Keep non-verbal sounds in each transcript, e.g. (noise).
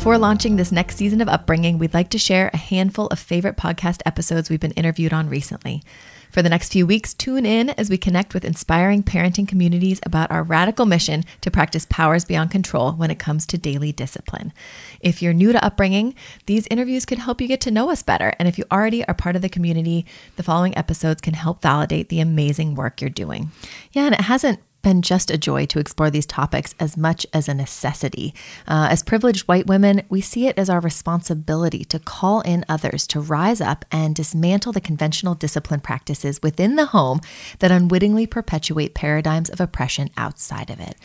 Before launching this next season of Upbringing, we'd like to share a handful of favorite podcast episodes we've been interviewed on recently. For the next few weeks, tune in as we connect with inspiring parenting communities about our radical mission to practice powers beyond control when it comes to daily discipline. If you're new to upbringing, these interviews can help you get to know us better. And if you already are part of the community, the following episodes can help validate the amazing work you're doing. Yeah, and it hasn't been just a joy to explore these topics as much as a necessity. Uh, as privileged white women, we see it as our responsibility to call in others to rise up and dismantle the conventional discipline practices within the home that unwittingly perpetuate paradigms of oppression outside of it.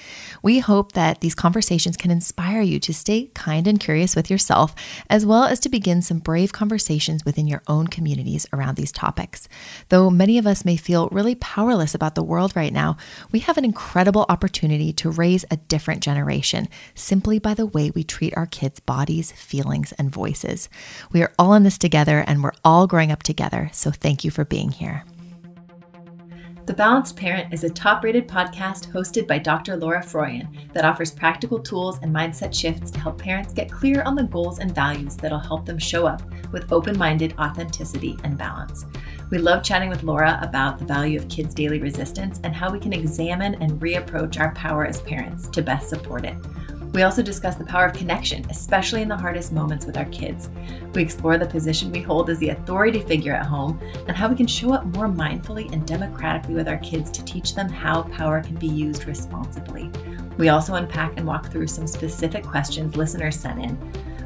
We hope that these conversations can inspire you to stay kind and curious with yourself, as well as to begin some brave conversations within your own communities around these topics. Though many of us may feel really powerless about the world right now, we have an incredible opportunity to raise a different generation simply by the way we treat our kids' bodies, feelings, and voices. We are all in this together and we're all growing up together. So thank you for being here. The Balanced Parent is a top rated podcast hosted by Dr. Laura Froyen that offers practical tools and mindset shifts to help parents get clear on the goals and values that'll help them show up with open minded authenticity and balance. We love chatting with Laura about the value of kids' daily resistance and how we can examine and reapproach our power as parents to best support it. We also discuss the power of connection, especially in the hardest moments with our kids. We explore the position we hold as the authority figure at home and how we can show up more mindfully and democratically with our kids to teach them how power can be used responsibly. We also unpack and walk through some specific questions listeners sent in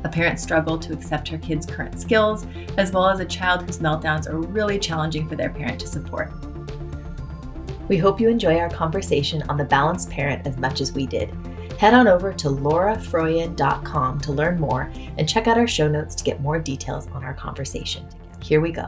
a parent struggle to accept her kid's current skills, as well as a child whose meltdowns are really challenging for their parent to support. We hope you enjoy our conversation on the balanced parent as much as we did. Head on over to laurafroyen.com to learn more and check out our show notes to get more details on our conversation. Here we go.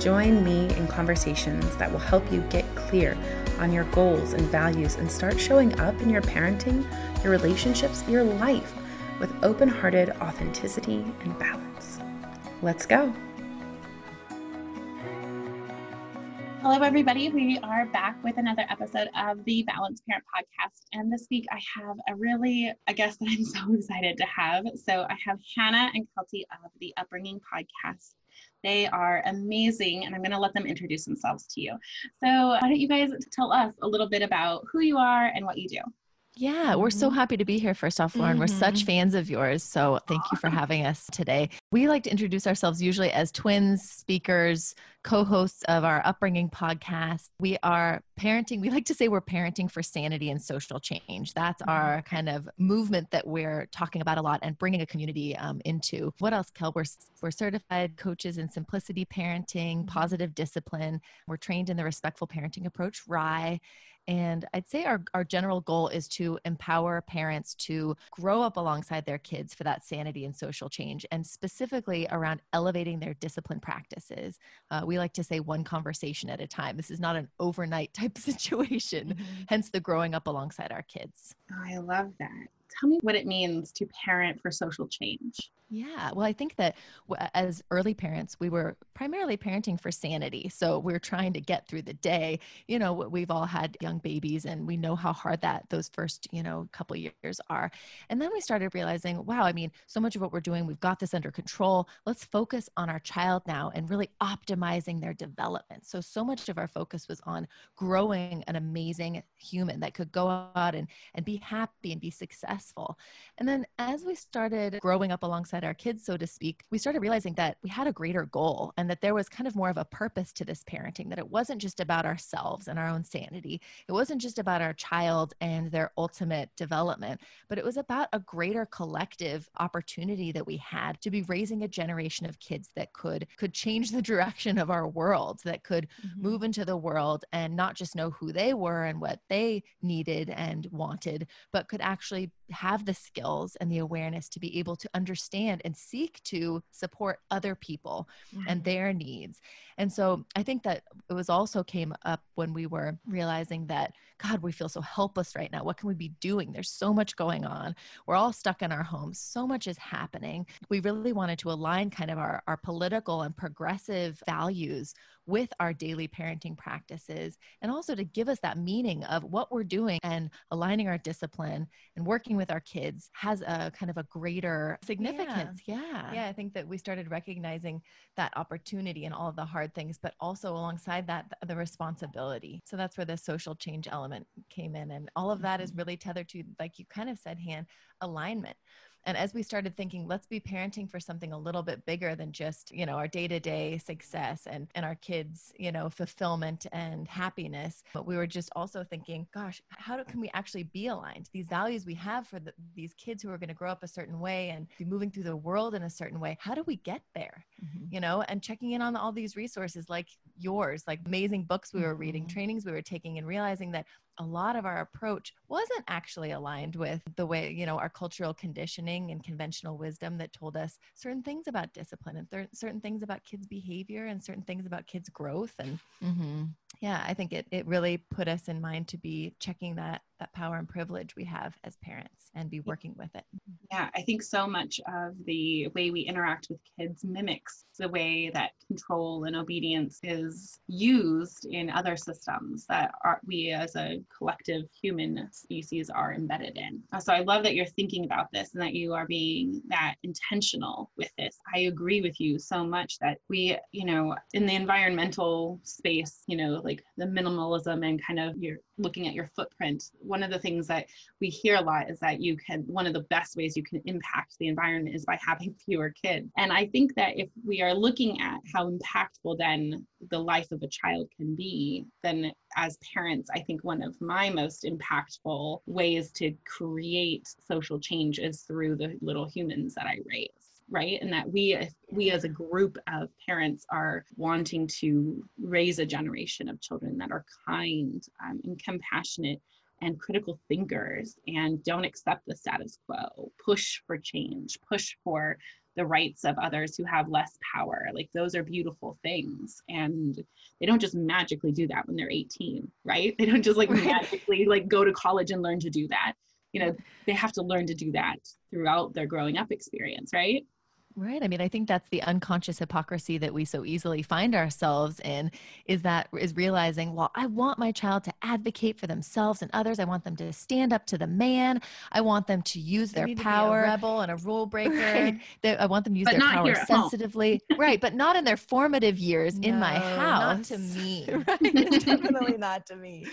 Join me in conversations that will help you get clear on your goals and values and start showing up in your parenting, your relationships, your life with open hearted authenticity and balance. Let's go. Hello, everybody. We are back with another episode of the Balanced Parent Podcast. And this week I have a really a guest that I'm (laughs) so excited to have. So I have Hannah and Kelty of the Upbringing Podcast they are amazing, and I'm going to let them introduce themselves to you. So, why don't you guys tell us a little bit about who you are and what you do? Yeah, we're so mm-hmm. happy to be here. First off, Lauren, mm-hmm. we're such mm-hmm. fans of yours. So thank you for having us today. We like to introduce ourselves usually as twins, speakers, co hosts of our upbringing podcast. We are parenting, we like to say we're parenting for sanity and social change. That's mm-hmm. our kind of movement that we're talking about a lot and bringing a community um, into. What else, Kel? We're, we're certified coaches in simplicity parenting, positive discipline. We're trained in the respectful parenting approach, RIE. And I'd say our, our general goal is to empower parents to grow up alongside their kids for that sanity and social change, and specifically around elevating their discipline practices. Uh, we like to say one conversation at a time. This is not an overnight (laughs) type situation, mm-hmm. hence the growing up alongside our kids. Oh, I love that. Tell me what it means to parent for social change. Yeah, well, I think that as early parents, we were primarily parenting for sanity. So we are trying to get through the day. You know, we've all had young babies and we know how hard that those first, you know, couple years are. And then we started realizing, wow, I mean, so much of what we're doing, we've got this under control. Let's focus on our child now and really optimizing their development. So, so much of our focus was on growing an amazing human that could go out and, and be happy and be successful. And then as we started growing up alongside our kids, so to speak, we started realizing that we had a greater goal and that there was kind of more of a purpose to this parenting, that it wasn't just about ourselves and our own sanity. It wasn't just about our child and their ultimate development, but it was about a greater collective opportunity that we had to be raising a generation of kids that could could change the (laughs) direction of our world, that could mm-hmm. move into the world and not just know who they were and what they needed and wanted, but could actually have the skills and the awareness to be able to understand and seek to support other people mm-hmm. and their needs. And so I think that it was also came up when we were realizing that, God, we feel so helpless right now. What can we be doing? There's so much going on. We're all stuck in our homes. So much is happening. We really wanted to align kind of our, our political and progressive values with our daily parenting practices and also to give us that meaning of what we're doing and aligning our discipline and working with our kids has a kind of a greater significance. Yeah. Yeah, yeah I think that we started recognizing that opportunity and all of the hard things, but also alongside that, the responsibility. So that's where the social change element came in. And all of that is mm-hmm. really tethered to, like you kind of said, Han, alignment. And as we started thinking, let's be parenting for something a little bit bigger than just, you know, our day to day success and, and our kids, you know, fulfillment and happiness. But we were just also thinking, gosh, how do, can we actually be aligned? These values we have for the, these kids who are going to grow up a certain way and be moving through the world in a certain way, how do we get there? Mm-hmm. You know, and checking in on all these resources like yours, like amazing books we were reading, mm-hmm. trainings we were taking, and realizing that a lot of our approach wasn't actually aligned with the way, you know, our cultural conditioning and conventional wisdom that told us certain things about discipline and th- certain things about kids' behavior and certain things about kids' growth. And mm-hmm. yeah, I think it, it really put us in mind to be checking that that power and privilege we have as parents and be working with it. Yeah, I think so much of the way we interact with kids mimics the way that control and obedience is used in other systems that are, we as a collective human species are embedded in. Uh, so I love that you're thinking about this and that you are being that intentional with this. I agree with you so much that we, you know, in the environmental space, you know, like the minimalism and kind of you're looking at your footprint one of the things that we hear a lot is that you can one of the best ways you can impact the environment is by (laughs) having fewer kids and i think that if we are looking at how impactful then the life of a child can be then as parents i think one of my most impactful ways to create social change is through the little humans that i raise right? And that we we as a group of parents are wanting to raise a generation of children that are kind um, and compassionate and critical thinkers and don't accept the status quo, push for change, push for the rights of others who have less power. Like those are beautiful things. And they don't just magically do that when they're 18, right? (laughs) They don't just like right. magically like go to college and learn to do that. You know, they have to learn to do that throughout their growing up experience, right? Right. I mean, I think that's the unconscious hypocrisy that we so easily find ourselves in is that is realizing, well, I want my child to advocate for themselves and others. I want them to stand up to the man. I want them to use their power. rebel and a rule (laughs) breaker. Right. They, I want them to use but their power sensitively. right. But not in their formative years no, in my house. Not to me. (laughs) right. (laughs) Definitely not to me.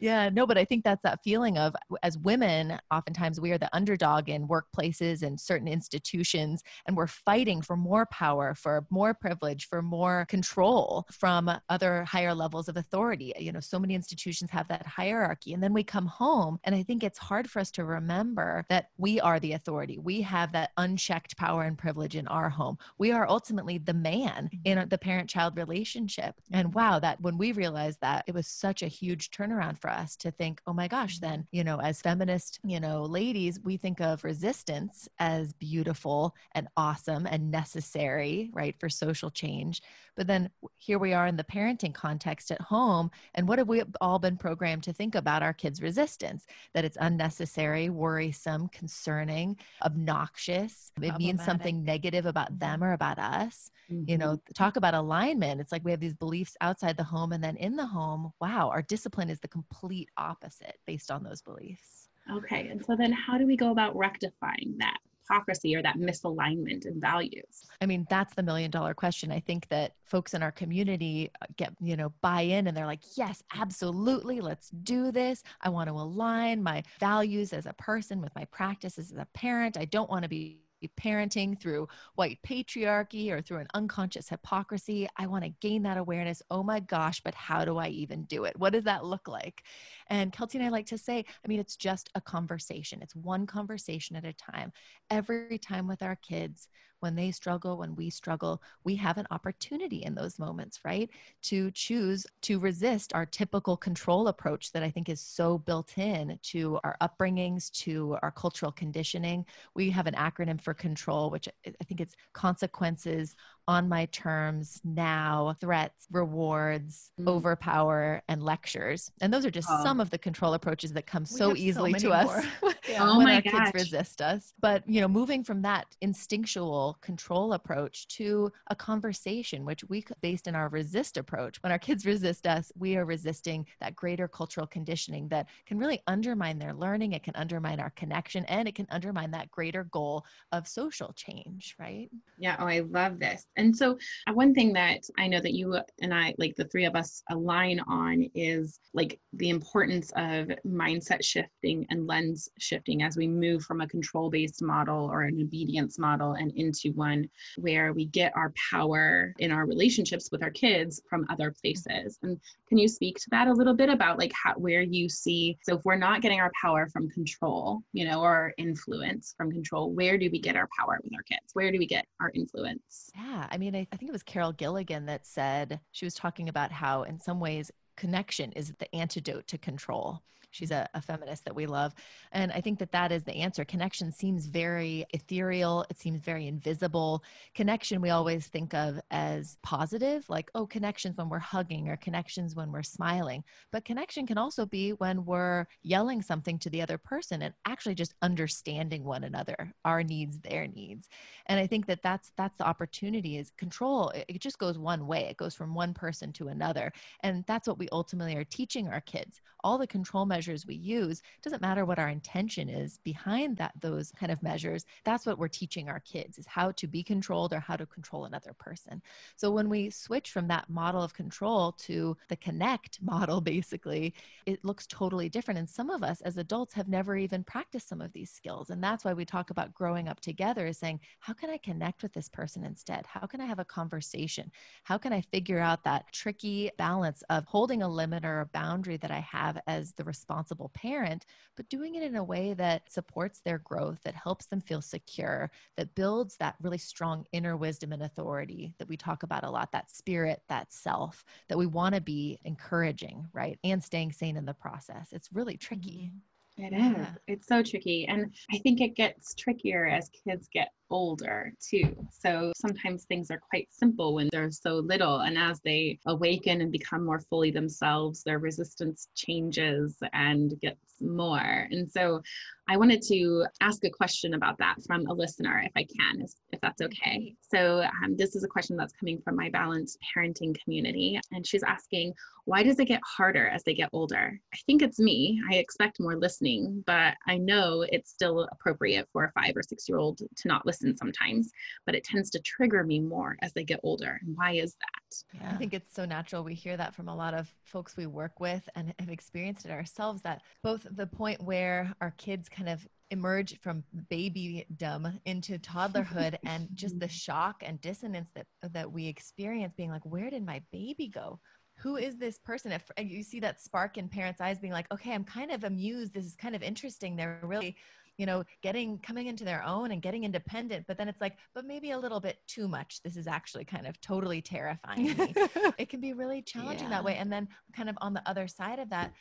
Yeah, no, but I think that's that feeling of as women, oftentimes we are the underdog in workplaces and certain institutions, and we're fighting for more power, for more privilege, for more control from other higher levels of authority. You know, so many institutions have that hierarchy. And then we come home, and I think it's hard for us to remember that we are the authority. We have that unchecked power and privilege in our home. We are ultimately the man mm-hmm. in the parent child relationship. And mm-hmm. wow, that when we realized that, it was such a huge turnaround for us to think, oh my gosh, then, you know, as feminist, you know, ladies, we think of resistance as beautiful and awesome and necessary, right, for social change. But then here we are in the parenting context at home. And what have we all been programmed to think about our kids' resistance? That it's unnecessary, worrisome, concerning, obnoxious. It means something negative about mm-hmm. them or about us. Mm-hmm. You know, talk about alignment. It's like we have these beliefs outside the home and then in the home, wow, our discipline is the complete opposite based on those beliefs. Okay. And so then how do we go about rectifying that? hypocrisy or that misalignment in values? I mean, that's the million dollar question. I think that folks in our community uh, get, you know, buy in and they're like, yes, absolutely, let's do this. I want to align my values as a person with my practices as a parent. I don't want to be parenting through white patriarchy or through an unconscious hypocrisy. I want to gain that awareness. Oh my gosh, but how do I even do it? What does that look like? And Kelty and I like to say, I mean, it's just a conversation, it's one conversation at a time. Every time with our kids, when they struggle, when we struggle, we have an opportunity in those moments, right? To choose to resist our typical control approach that I think is so built in to our upbringings, to our cultural conditioning. We have an acronym for control, which I think it's consequences on my terms, now, threats, rewards, mm. overpower, and lectures. And those are just oh. some of the control approaches that come so easily so to us (laughs) yeah. oh when our gosh. kids resist us. But, you know, moving from that instinctual control approach to a conversation, which we based in our resist approach. When our kids (laughs) resist us, we are resisting that greater cultural conditioning that can really undermine their learning. It can undermine our connection and it can undermine that greater goal of social change, right? Yeah. Oh, I love this. And so, uh, one thing that I know that you and I, like the three of us, align on is like the importance of mindset shifting and lens shifting as we move from a control based model or an obedience model and into one where we get our power in our relationships with our kids from other places. And can you speak to that a little bit about like how, where you see? So, if we're not getting our power from control, you know, or influence from control, where do we get our power with our kids? Where do we get our influence? Yeah. I mean, I, I think it was Carol Gilligan that said she was talking about how, in some ways, connection is the antidote to control. She's a, a, feminist that we love. And I think that that is the answer. Connection seems very ethereal, it seems very invisible. Connection, we always think of as positive, like, oh, connections when we're hugging or connections when we're smiling. But connection can also be when we're yelling something to the other person and actually just understanding one another, our needs, their needs. And I think that that's that's the opportunity is control. It, it just goes one way. It goes from one person to another. And that's what we we ultimately are teaching our kids. All the control measures we use, it doesn't matter what our intention is behind that those kind of measures. That's what we're teaching our kids is how to be controlled or how to control another person. So when we switch from that model of control to the connect (laughs) model basically, it looks totally different and some of us as adults have never even practiced some of these skills. And that's why we talk about growing up together is saying, how can I connect with this person instead? How can I have a conversation? How can I figure out that tricky balance of holding a limit or a boundary that I have as the responsible parent, but doing it in a way that supports their growth, that helps them feel secure, that builds that really strong inner wisdom and authority that we talk about a lot, that spirit, that self that we want to be encouraging, right? And staying sane in the process. It's really tricky. Mm-hmm. It is. It's so tricky. And I think it gets trickier as kids get older too. So sometimes things are quite simple when they're so little. And as they awaken and become more fully themselves, their resistance changes and gets more. And so I wanted to ask a question about that from a listener, if I can, if that's okay. So um, this is a question that's coming from my balanced parenting community. And she's asking, why does it get harder as they get older? I think it's me. I expect more listening, but I know it's still appropriate for a five or six year old to not listen listen sometimes, but it tends to trigger me more as they get older. And why is that? that. Yeah. I think it's so natural. We hear that from a lot of folks we work with and have experienced it ourselves that both the point where our kids kind of emerge from babydom into toddlerhood (laughs) and just the shock and dissonance that that we experience being like where did my baby go? Who is this person? If you see that spark in parents eyes being like okay i'm kind of amused. This is kind of interesting. They're really you know getting coming into their own and getting independent. But then it's like but maybe a little bit too much. This is actually kind of totally terrifying (laughs) it can be really challenging yeah. that way. And then kind of on the other side of that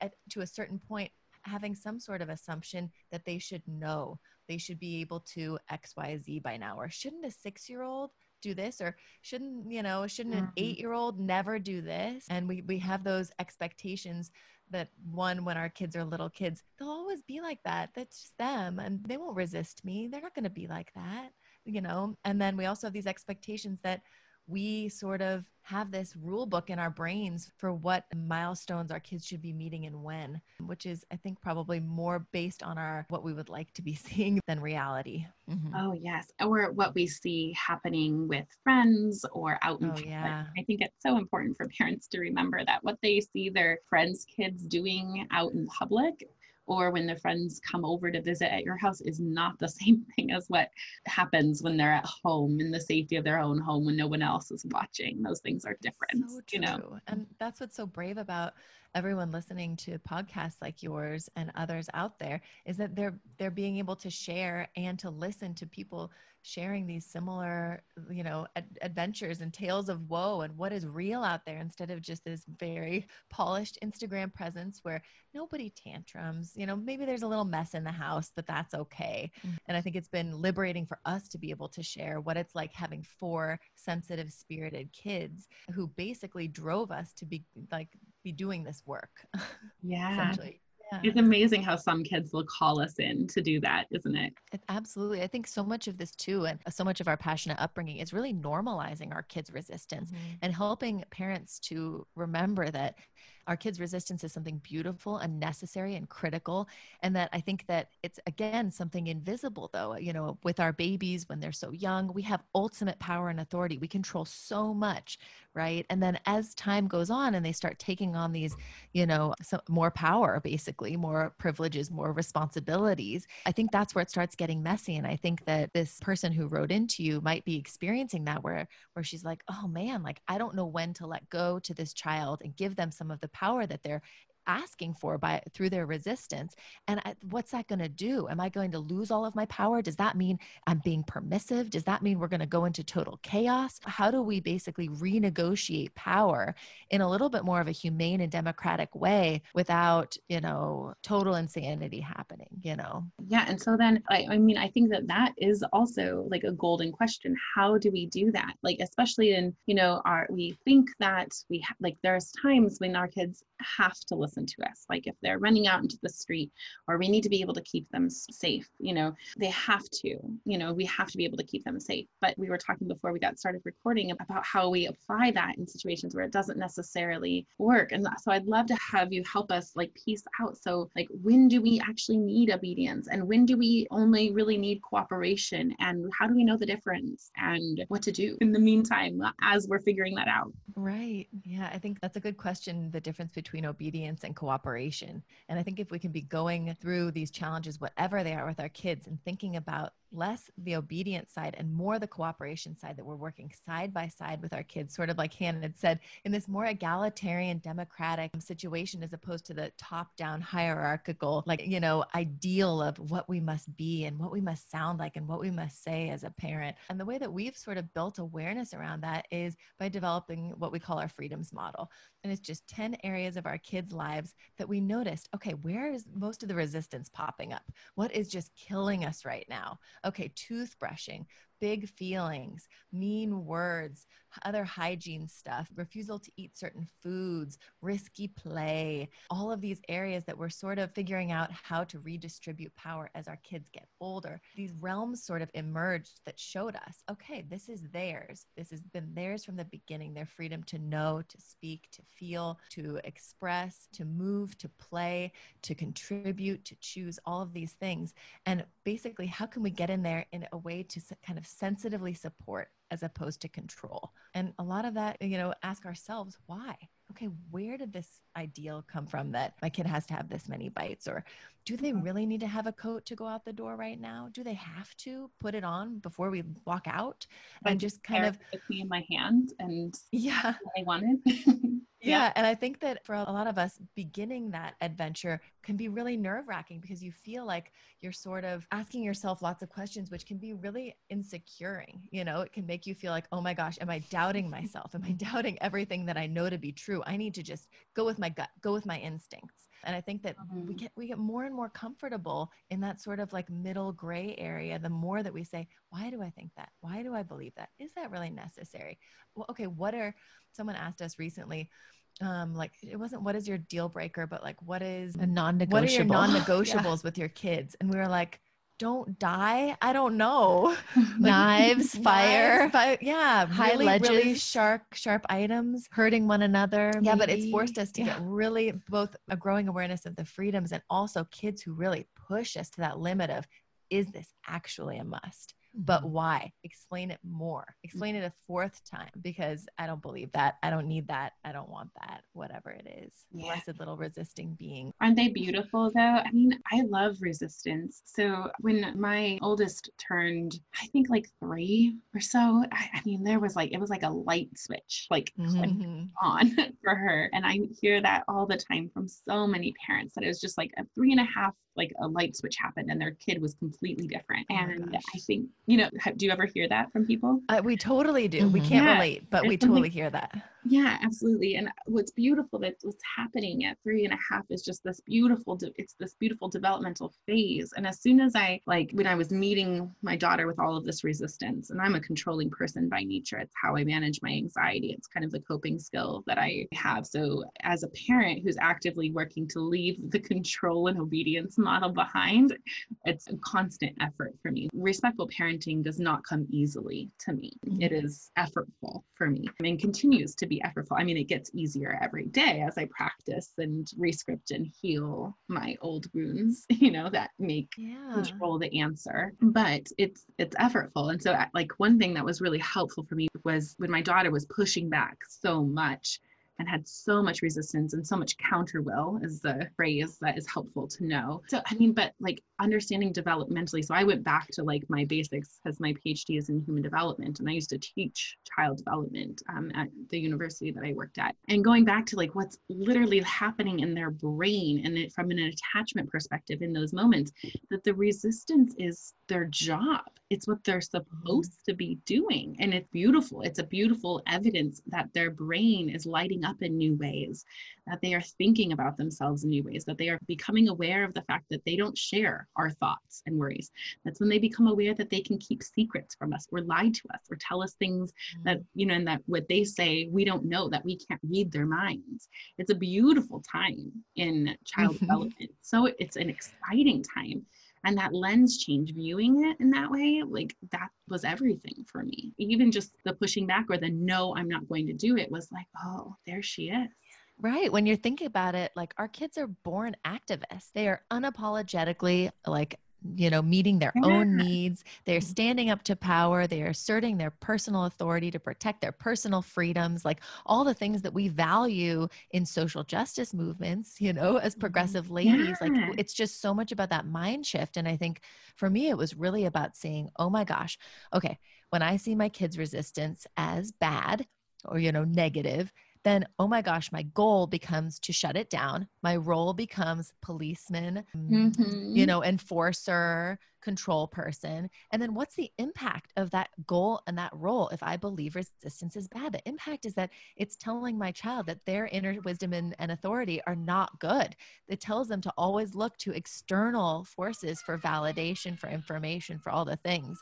at, to a certain point having some sort of assumption that they should know. They should be able to xyz by now or shouldn't a six year old do this? Or shouldn't you know shouldn't mm-hmm. an eight year old never do this? And we, we have those expectations that one when our kids are little kids they'll always be like that. That's just them and they won't resist me. They're not going to be like that you know? And then we also have these expectations that we sort of have this rule book in our brains for what milestones our kids should be meeting and when, which is, I think, probably more based on our what we would like to be (laughs) seeing than reality. Mm-hmm. Oh, yes. Or what we see happening with friends or out in oh, yeah. I think it's so important for parents to remember that what they see their friends' kids doing out in public or when their friends come over to visit at your house is not the (laughs) same thing as what happens when they're at home in the safety of their own home when no one else is watching. Those things are different, so you know. And that's what's so brave about everyone listening to podcasts like yours and others out there is that they're they're being able to share and to listen to people sharing these similar you know ad- adventures and tales of woe and what is real out there instead of just this very polished instagram presence where nobody tantrums you know maybe there's a little mess in the house but that's okay mm-hmm. and i think it's been liberating for us to be able to share what it's like having four sensitive spirited kids who basically drove us to be like be doing this work (laughs) yeah yeah. It's amazing how some kids will call us in to do that, isn't it? Absolutely. I think so much of this too, and so much of our passionate upbringing is really normalizing our kids' resistance mm-hmm. and helping parents to remember that our kids' resistance is something beautiful and necessary and critical. And that I think that it's, again, something invisible, though. You know, with our babies when they're so young, we have ultimate power and authority. We control so much, right? And then as time goes on and they start taking on these, you know, more power, basically more privileges, more responsibilities. I think that's where it starts getting messy. And I think that this person who wrote into you might be experiencing that where where she's like, oh man, like I don't know when to let go to this child and give them some of the power that they're asking for by through their resistance and I, what's that going to do? Am i going to lose all of my power? Does that mean i'm being permissive? Does that mean we're going to go into total chaos? How do we basically renegotiate power in a little bit more of a humane and democratic way without you know total insanity happening you know? Yeah and so then I, I mean i think that that is also like a golden question. How do we do that? Like especially in you know our we think that we ha- like there's times when our kids have to listen listen to us. Like if they're running out into the street or we need to be able to keep them safe, you know, they have to, you know, we have to be able to keep them safe. But we were talking before we got started recording about how we apply that in situations where it doesn't necessarily work. And so I'd love to have you help us like piece out. So like when do we actually need obedience and when do we only really need cooperation and how do we know the difference and what to do in the meantime as we're figuring that out? Right. Yeah, I think that's a good question the difference between obedience and cooperation. And I think if we can be going through these challenges, whatever they are with our kids, and thinking about less the obedient side and more the cooperation side that we're working side by side with our kids, sort of like Hannah had said, in this more egalitarian, democratic situation as opposed to the top down hierarchical, like, you know, ideal of what we must be and what we must sound like and what we must say as a parent. And the way that we've sort of built awareness around that is by developing what we call our freedoms model. And it's just 10 areas of our kids' lives that we noticed okay, where is most of the resistance popping up? What is just killing us right now? Okay, toothbrushing, big feelings, mean words, other hygiene stuff, refusal to eat certain foods, risky play, all of these areas that we're sort of figuring out how to redistribute power as our kids get older. These realms sort of emerged that showed us okay, this is theirs. This has been theirs from the beginning their freedom to know, to speak, to feel, to express, to move, to play, to contribute, to choose all of these things. And basically, how can we get in there in a way to kind of sensitively support as opposed to control. And a lot of that, you know, ask ourselves why? Okay, where did this ideal come from that my kid has to have this many bites? Or do they mm-hmm. really need to have a coat to go out the door right now? Do they have to put it on before we walk out? And just kind of with me in my hand and yeah, I wanted. (laughs) Yeah. And I think that for a lot of us, beginning that adventure can be really nerve wracking because you feel like you're sort of asking yourself lots of questions, which can be really insecuring. You know, it can make you feel like, oh my gosh, am I doubting myself? Am I (laughs) doubting everything that I know to be true? I need to just go with my gut, go with my instincts. And I think that mm-hmm. we get we get more and more comfortable in that sort of like middle gray area the more that we say, why do I think that? Why do I believe that? Is that really necessary? Well, okay, what are someone asked us recently, um, like it wasn't what is your deal breaker, but like what is a non-negotiable? What are your (laughs) non-negotiables yeah. with your kids? And we were like, don't die. I don't know. (laughs) (laughs) Knives, fire, fire, yeah, high really, ledges, really sharp, sharp items, hurting one another. Yeah, maybe. but it's forced us to yeah. get really both a growing awareness of the freedoms and also kids who really push us to that limit of, is this actually a must? But mm-hmm. why? Explain it more. Explain it a fourth time because I don't believe that. I don't need that. I don't want that. Whatever it is. Yeah. Blessed little resisting being. Aren't they beautiful though? I mean, I love resistance. So when my oldest turned, I think like three or so, I, I mean, there was like, it was like a light switch, like (laughs) mm-hmm. on (laughs) for her. And I hear that all the time from so many parents that it was just like a three and a half, like a light switch happened and their kid was completely different. Oh and I think you know, do you ever hear that from people? Uh, we totally do. Mm-hmm. We can't yeah. relate, but we totally hear that. Yeah, absolutely. And what's beautiful that what's happening at three and a half is just this beautiful, de- it's this beautiful developmental phase. And as soon as I, like, when I was meeting my daughter with all of this resistance, and I'm a controlling person by nature, it's how I manage my anxiety. It's kind of the coping skill that I have. So as a parent who's actively working to leave the (laughs) control and obedience model behind, it's a constant effort for me. Respectful parenting does not come easily to me. Mm-hmm. It is effortful for me and continues to be effortful. I mean, it gets easier every day as I practice and rescript and heal my old wounds, (laughs) you know, that make yeah. control the answer. But it's it's effortful. And so like one thing that was really helpful for me was when my daughter was pushing back so much and had so much resistance and so much counter will is the phrase that is helpful to know. So, I mean, but like understanding developmentally. So, I went back to like my basics because my PhD is in human development and I used to teach child development um, at the university that I worked at. And going back to like what's literally happening in their brain and it, from an attachment perspective in those moments, that the resistance is their job. It's what they're supposed to be doing. And it's beautiful. It's a beautiful evidence that their brain is lighting up in new ways, that they are thinking about themselves in new ways, that they are becoming aware of the fact that they don't share our thoughts and worries. That's when they become aware that they can keep secrets from us or lie to us or tell us things mm-hmm. that, you know, and that what they say we don't know, that we can't read their minds. It's a beautiful time in child mm-hmm. development. So it's an exciting time and that lens change viewing it in that way like that was everything for me even just the pushing back or the no i'm not going to do it was like oh there she is Right. When you're thinking about it, like our kids are born activists. They are unapologetically like you know, meeting their own needs. They're standing up to power. They are asserting their personal authority to protect their personal freedoms, like all the things that we value in social justice movements, you know, as mm-hmm. progressive ladies. Yeah. Like it's just so much about that mind shift. And I think for me, it was really about seeing oh my gosh, okay, when I see my kids' resistance as bad, or you know negative then oh my gosh my goal becomes to shut it down. My role becomes policeman mm-hmm. you know enforcer control person. And then what's the impact of that goal and that role? If i believe resistance is bad the impact is that it's telling my child that their inner wisdom and, and authority are not good. It tells them to always look to external forces for validation for information for all the things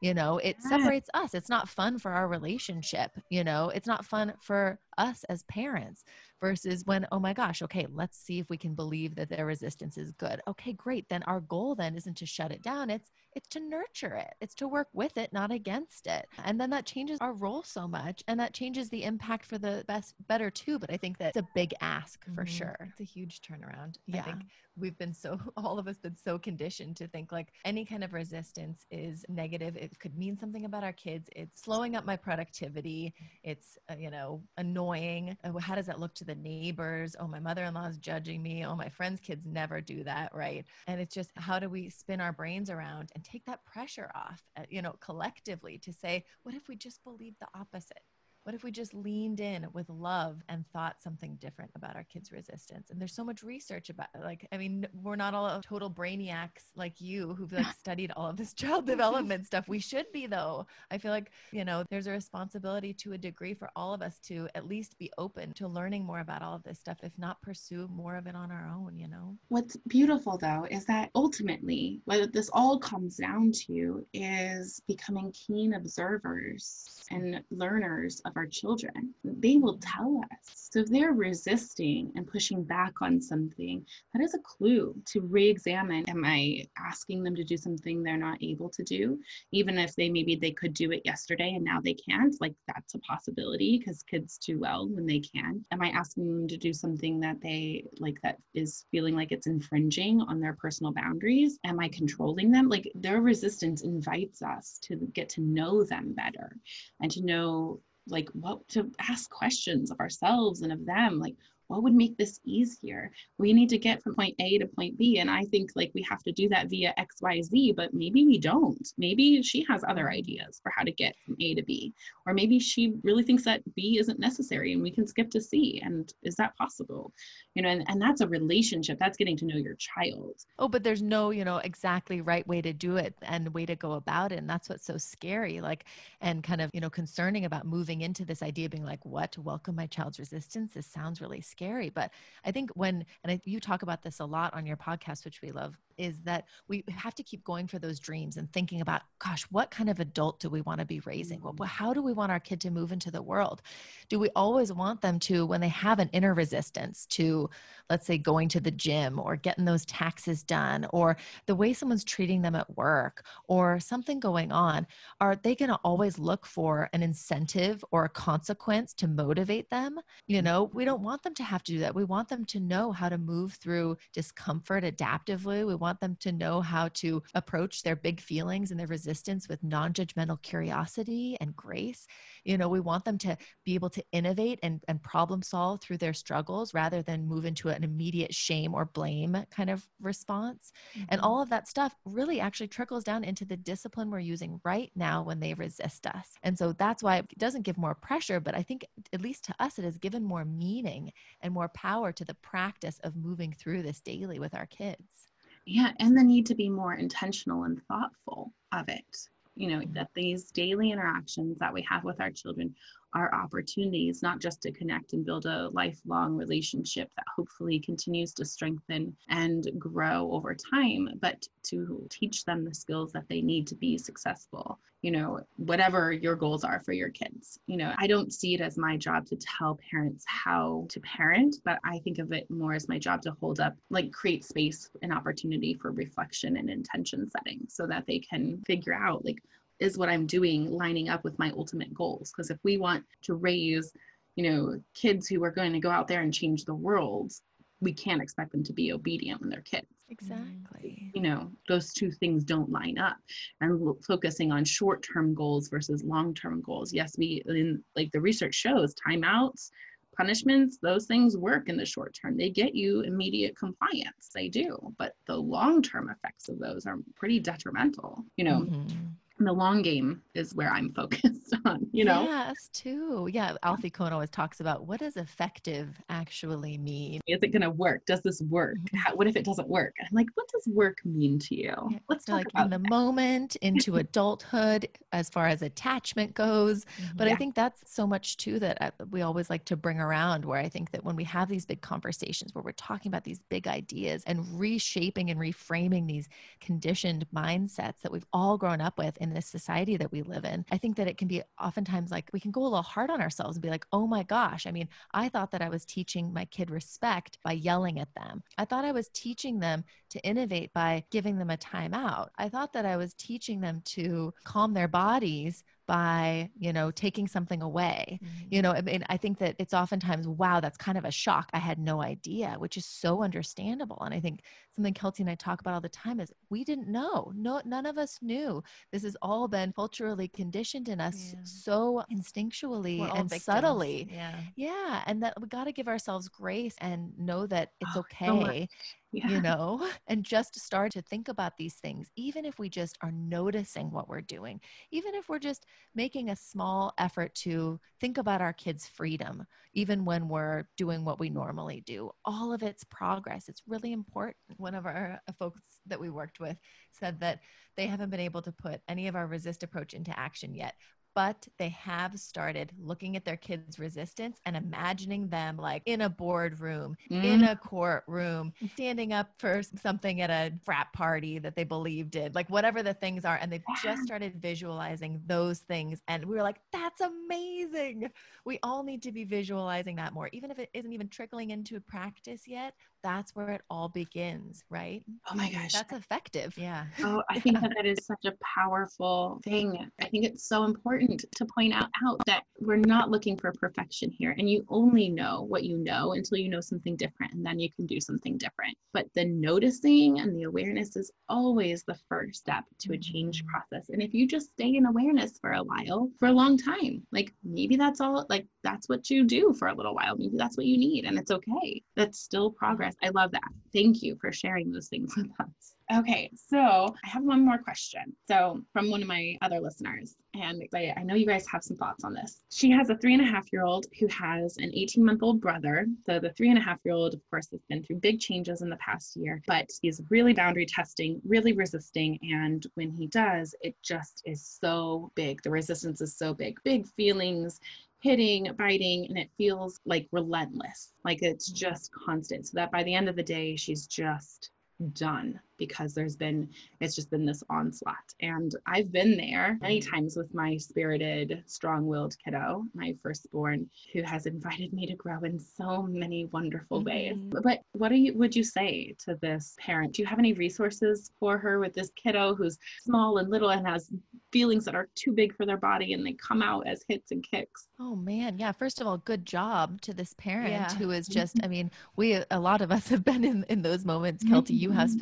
you know? It separates us. It's not fun for our relationship you know? It's not fun for us as parents versus when, oh my gosh, okay, let's see if we can believe that their resistance is good. Okay, great. Then our goal then isn't to shut it down. It's it's to nurture it. It's to work with it, not against it. And then that changes our role so much and that changes the impact for the best better too. But I think that's a big ask for mm-hmm. sure. It's a huge turnaround. Yeah. I think we've been so (laughs) all of us been so conditioned to think like any kind of resistance is negative. It could mean something about our kids. It's slowing up my productivity. It's uh, you know annoying. Uh, how does that look to the neighbors? Oh, my mother-in-law is judging me. Oh, my friends' kids never do that, right? And it's just how do we spin our brains around and take that pressure off, uh, you know, collectively to say, what if we just believe the opposite? What if we just leaned in with love and thought something different about our kids' resistance? And there's so much research about like, I mean, we're not all total brainiacs like you who've like studied all of this (laughs) child development stuff. We should be though. I feel like, you know, there's a responsibility to a degree for all of us to at least be open to learning more about all of this stuff, if not pursue more of it on our own, you know? What's beautiful though is that ultimately what this all comes down to is becoming keen observers and learners of our children. They will tell us. So if they're resisting and pushing back on something, that is a clue to re examine Am I asking them to do something they're not able to do? Even if they maybe they could do it yesterday and now they can't, like that's a possibility because kids do well when they can. Am I asking them to do something that they like that is feeling like it's infringing on their personal boundaries? Am I controlling them? Like their resistance invites us to get to know them better and to know like what to ask questions of ourselves and of them like what would make this easier? We need to get from point a to point b and i think like we have to do that via xyz but maybe we don't. Maybe she has other ideas for how to get from a to b or maybe she really thinks that b isn't necessary and we can skip to c and is that possible? You know and, and that's a relationship. That's getting to know your child. Oh but there's no you know exactly right way to do it and way to go about it and that's what's so scary like and kind of you know concerning about moving into this idea being like what? Welcome my child's resistance? This sounds really scary scary. But I think when, and I, you talk about this a lot on your podcast, which we love, is that we have to keep going for those dreams and thinking about, gosh, what kind of adult do we want to be raising? Well, mm. how do we want our kid to move into the world? Do we always want them to, when they have an inner resistance to, let's say, going to the gym or getting those taxes done or the way someone's treating them at work or something going on, are they going to always look for an incentive or a consequence to motivate them? You mm. know, we don't want them to have to do that. We want them to know how to move through discomfort adaptively. We want them to know how to approach their big feelings and their resistance with non judgmental curiosity and grace. You know, we want them to be able to innovate and, and problem solve through their struggles rather than move into an immediate shame or blame kind of response. Mm-hmm. And all of that stuff really actually trickles down into the discipline we're using right now when they resist us. And so that's why it doesn't give more pressure, but I think, at least to us, it has given more meaning and more power to the practice of moving through this daily with our kids. Yeah, and the need to be more intentional and thoughtful of it. You know, mm-hmm. that these daily interactions that we have with our children are opportunities not just to connect and build a lifelong relationship that hopefully continues to strengthen and grow over time, but to teach them the skills that they need to be successful. You know, whatever your goals are for your kids. You know, I don't see it as my job to tell parents how to parent, but I think of it more as my job to hold up, like create space and opportunity for reflection and intention setting so that they can figure out like is what I'm doing lining up with my ultimate goals? Because if we want to raise, you know, kids who are going to go out there and change the world, we can't expect them to be obedient when they're kids. Exactly. You know, those two things don't line up. And focusing on short term goals versus long term goals. Yes, we, in like the research shows, timeouts, punishments, those things work in the short term. They get you immediate compliance. They do. But the long term effects of those are pretty detrimental. You know, mm-hmm the long game is where I'm (laughs) focused on, you know? Yes, too. Yeah. Alfie Kohn always talks about what does effective actually mean? Is it going to work? Does this work? Mm-hmm. How, what if it doesn't work? I'm like, what does work mean to you? Yeah. Let's talk like about in the that. moment, into (laughs) adulthood, as far as attachment goes. Mm-hmm. But yeah. I think that's so much too that uh, we always like to bring around where I think that when we have these big conversations where we're talking about these big ideas and reshaping and reframing these conditioned mindsets that we've all grown up with in in this society that we live in. I think that it can be oftentimes like we can go a little hard on ourselves and be like, oh my gosh. I mean, I thought that I was teaching my kid respect by yelling at them. I thought I was teaching them to innovate by giving them a timeout. I thought that I was teaching them to calm their bodies by you know taking something away mm-hmm. you know i mean i think that it's oftentimes wow that's kind of a shock i had no idea which is so understandable and i think something kelty and i talk about all the time is we didn't know no none of us knew this has all been culturally conditioned in us yeah. so instinctually and victims. subtly yeah yeah and that we got to give ourselves grace and know that it's oh, okay yeah. you (laughs) know, and just start to think about these things, even if we just are noticing what we're doing, even if we're just making a small effort to think about our kids' freedom, even when we're doing what we normally do. All of it's progress. It's really important. One of our uh, folks that we worked with said that they haven't been able to put any of our resist approach into action yet, but they have started looking at their kids' resistance and imagining them like in a boardroom, mm. in a courtroom, standing up for something at a frat party that they believed in, like whatever the things are. And they've just started visualizing those things. And we were like, that's amazing. We all need to be visualizing that more, even if it isn't even trickling into practice yet that's where it all begins, right? Oh my gosh. That's effective. Yeah. Oh, I (laughs) think that that is such a powerful thing. I think it's so important to point out, out that we're not looking for perfection here. And you only know what you know until you know something different. And then you can do something different. But the noticing and the awareness is always the first step to a change mm-hmm. process. And if you just stay in awareness for a while, for a long time, like maybe that's all, like that's what you do for a little while. Maybe that's what you need. And it's okay. That's still progress. I love that. Thank you for sharing those things with us. Okay, so I have one more question. So, from one of my other listeners, and I, I know you guys have some thoughts on this. She has a three and a half year old who has an 18 month old brother. So, the three and a half year old, of course, has been through big changes in the past year, but he's really boundary testing, really resisting. And when he does, it just is so big. The resistance is so big. Big feelings, hitting, biting, and it feels like relentless. Like it's just constant. So that by the end of the day, she's just done because there's been it's just been this onslaught and i've been there many mm-hmm. times with my spirited strong-willed kiddo my firstborn who has invited me to grow in so many wonderful ways mm-hmm. but what you would you say to this parent do you have any resources for her with this kiddo who's small and little and has feelings that are too big for their body and they come out as hits and kicks oh man yeah first of all good job to this parent yeah. who is (laughs) just i mean we a lot of us have been in in those moments kelty you have mm-hmm.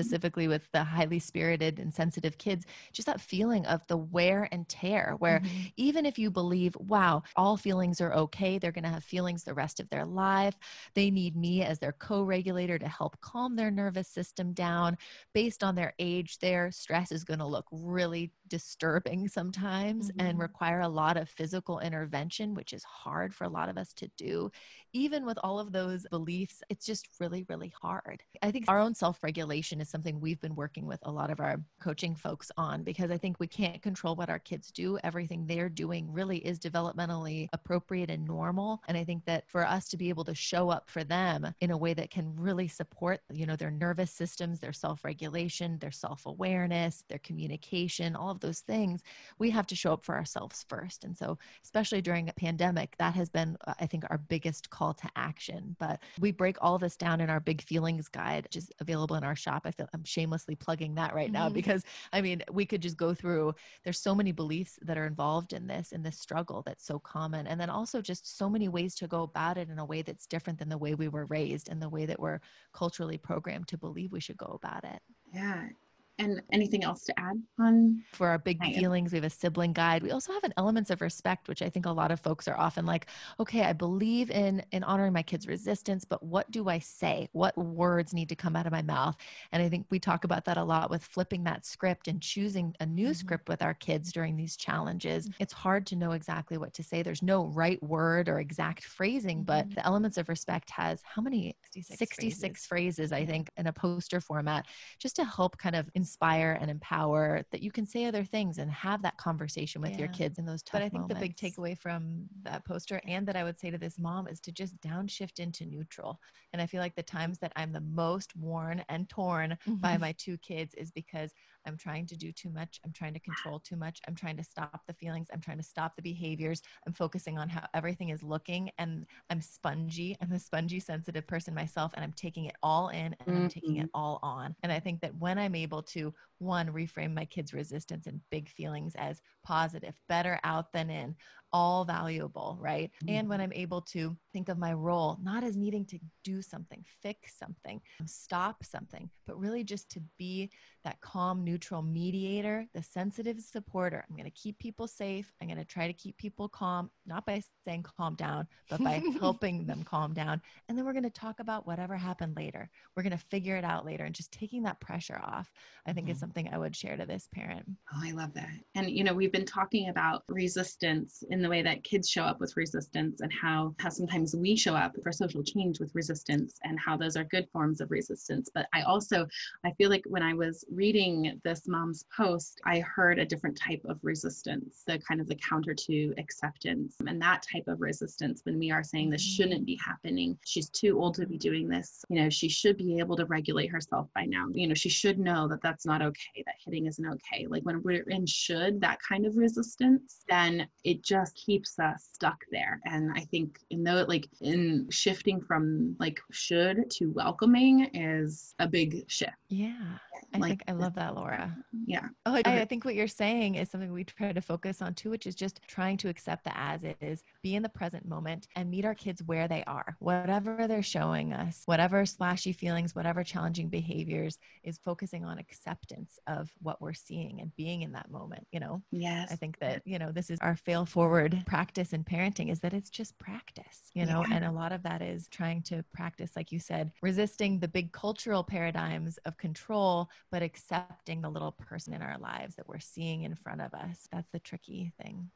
With the highly spirited and sensitive kids, just that feeling of the wear and tear, where mm-hmm. even if you believe, wow, all feelings are okay, they're going to have feelings the rest of their life, they need me as their co regulator to help calm their nervous system down. Based on their age, their stress is going to look really disturbing (laughs) sometimes mm-hmm. and require a lot of physical intervention, which is hard for a lot of us to do. Even with all of those beliefs, it's just really, really hard. I think our own self regulation is something we've been working with a lot of our coaching folks on because I think we can't control what our kids do. Everything they're doing really is developmentally appropriate and normal. And I think that for us to be able to show up for them in a way that can really support, you know, their nervous systems, their self regulation, their self awareness, their communication, all of those things, we have to show up for ourselves first. And so, especially during a pandemic, that has been, uh, I think, our biggest call to action. But we break all this down in our big feelings guide, which is available in our shop. I feel I'm shamelessly plugging that right now mm-hmm. because I mean, we could just go through, there's so many beliefs that are involved in this, in this struggle that's so common. And then also just so many ways to go about it in a way that's different than the way we were raised and the way that we're culturally programmed to believe we should go about it. Yeah. And anything else to add on? For our big feelings, we have a sibling guide. We also have an elements of respect, which I think a lot of folks are often like, okay, I believe in in honoring my kids' resistance, but what do I say? What words need to come out of my mouth? And I think we talk about that a lot with flipping that script and choosing a new mm-hmm. script with our kids during these challenges. Mm-hmm. It's hard to know exactly what to say. There's no right word or exact phrasing, mm-hmm. but the elements of respect has how many 66, 66 phrases. phrases, I think, in a poster format, just to help kind of inspire and empower that you can say other things and have that conversation with yeah. your kids in those tough But I think moments. the big takeaway from that poster and that I would say to this mom is to just downshift into neutral. And I feel like the times that I'm the most worn and torn mm-hmm. by my two kids is because I'm trying to do too much. I'm trying to control too much. I'm trying to stop the feelings. I'm trying to stop the behaviors. I'm focusing on how everything is looking and I'm spongy. I'm a spongy, sensitive person myself, and I'm taking it all in and mm-hmm. I'm taking it mm-hmm. all on. And I think that when I'm able to, one, reframe my kids' resistance and big feelings as positive, better out than in, all valuable, right? Mm-hmm. And when I'm able to think of my role not as needing to do something, fix something, stop something, but really just to be that calm, neutral mediator, the sensitive supporter. I'm going to keep people safe. I'm going to try to keep people calm, not by saying calm down, but by (laughs) helping them calm down. And then we're going to talk about whatever happened later. We're going to figure it out later and just taking that pressure off, I think mm-hmm. is something I would share to this parent. Oh, I love that. And, you know, we've been talking about resistance in the way that kids show up with resistance and how, how sometimes we show up for social change with resistance and how those are good forms of resistance. But I also, I feel like when I was reading this mom's post, I heard a different type of resistance, the kind of the counter to acceptance. And that type of resistance when we are saying this mm-hmm. shouldn't be happening. She's too old to be doing this. You know, she should be able to regulate herself by now. You know, she should know that that's not okay, that hitting isn't okay. Like when we're in should, that kind of resistance, then it just keeps us stuck there. And I think in though like in shifting from like should to welcoming is a big shift. Yeah. I like, think I love that, Laura. Mm-hmm. Yeah. Oh, I, I, think what you're saying is something we try to focus on too, which is just trying to accept the as is, be in the present moment and meet our kids where they are. Whatever they're showing us, whatever splashy feelings, whatever challenging behaviors is focusing on acceptance of what we're seeing and being in that moment, you know? Yes. I think that, you know, this is our fail forward practice in parenting is that it's just practice, you know, yeah. and a lot of that is trying to practice, like you said, resisting the big cultural paradigms of control, but accepting the little person in our lives that we're seeing in front of us. That's the tricky thing.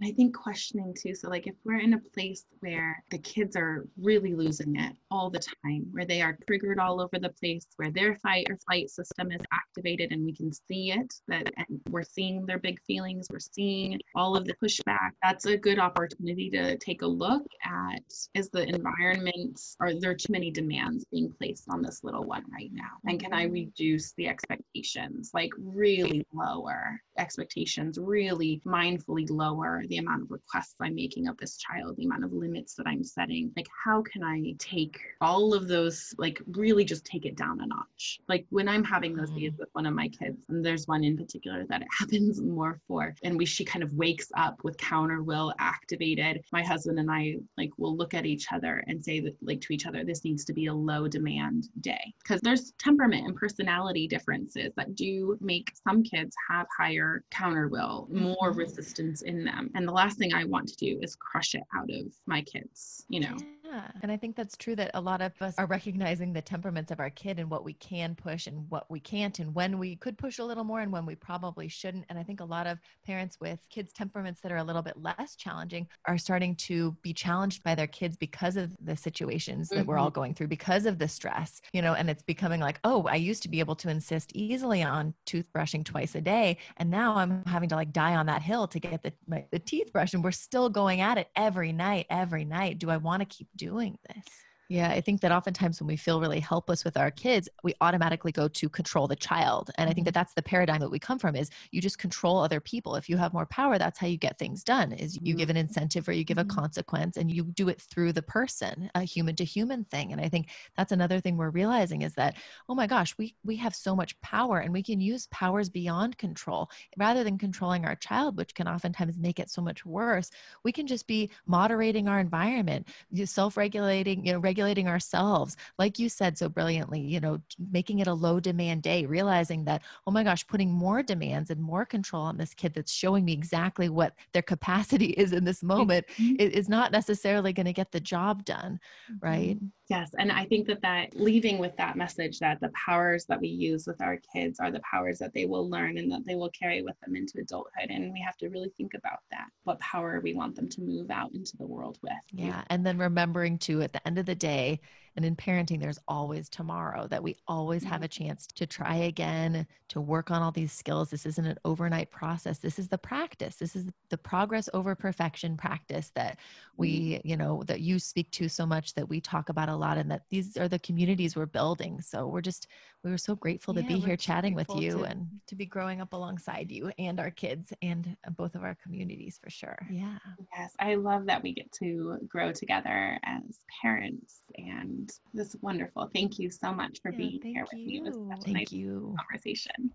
And I think questioning too. So, like, if we're in a place where the kids are really losing it all the time, where they are triggered all over the place, where their fight or flight system is activated and we can see it, that we're seeing their big feelings, we're seeing all of the pushback, that's a good opportunity to take a look at is the environment, are there too many demands being placed on this little one right now? And can I mm-hmm. reduce the expectations, like really lower expectations, really mindfully lower the amount of requests I'm making of this child, the amount of limits that I'm setting. Like, how can I take all of those, like, really just take it down a notch? Like, when I'm having those days mm-hmm. with one of my kids, and there's one in particular that it (laughs) happens more for, and we, she kind of wakes up with counter will activated. My husband and I, like, will look at each other and say that, like, to each other, this needs to be a low demand day. Because there's temperament and personality differences that do make some kids have higher counter will, more mm-hmm. resistance in them. And the last thing I want to do is crush it out of my kids, you know? Yeah. And I think that's true that a lot of us are recognizing the temperaments of our kid and what we can push and what we can't, and when we could push a little more and when we probably shouldn't. And I think a lot of parents with kids' temperaments that are a little bit less challenging are starting to be challenged by their kids because of the situations that mm-hmm. we're all mm-hmm. going through, because of the stress, you know, and it's becoming like, oh, I used to be able to insist easily on toothbrushing twice a day. And now I'm having to like die on that hill to get the, my, the teeth brushed. And we're still going at it every night, every night. Do I want to keep doing this? Yeah, I think that oftentimes when we feel really helpless with our kids, we automatically go to control the child. And I think that mm-hmm. that's the paradigm that we come from is you just control other people. If you have more power, that's how you get things done. Is you give an mm-hmm. incentive or you give a mm-hmm. consequence and you do it through the person, a human to human thing. And I think that's another thing we're realizing is that oh my gosh, we we have so much power and we can use powers beyond control rather than controlling our child, which can oftentimes make it so much worse. We can just be moderating our environment, self-regulating, you know, regulating ourselves like you said so brilliantly you know making it a low demand day realizing that oh my gosh putting more demands and more control on this kid that's showing me exactly what their capacity is in this moment mm-hmm. is not necessarily going to get the job done right mm-hmm. Yes. And I think that that leaving with that message that the powers that we use with our kids are the powers that they will learn and that they will carry with them into adulthood. And we have to really think about that, what power we want them to move out into the world with. Yeah. And then remembering to, at the end of the today. And in parenting, there's always tomorrow, that we always have mm-hmm. a chance to try again, to work on all these skills. This isn't an overnight process. This is the practice. This is the progress over perfection practice that mm-hmm. we, you know, that you speak to so much, that we talk about a lot, and that these are the communities we're building. So we're just, we were so grateful to Yeah, be here chatting with you to- and to be growing up alongside you and our kids and uh, both of our communities for sure. Yeah. Yes, I love that we get to grow together as parents, and this is wonderful. Thank you so much for Yeah, being here with me. It was you. such a Thank nice you. conversation.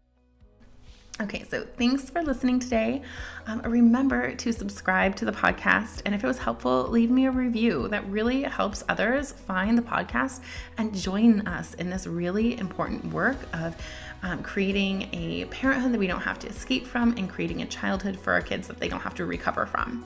Okay, so thanks for listening today. Um, remember to subscribe to the podcast. And if it was helpful, leave me a review. That really helps others find the podcast and join us in this really important work of um, creating a parenthood that we don't have to escape from and creating a childhood for our kids that they don't have to recover from.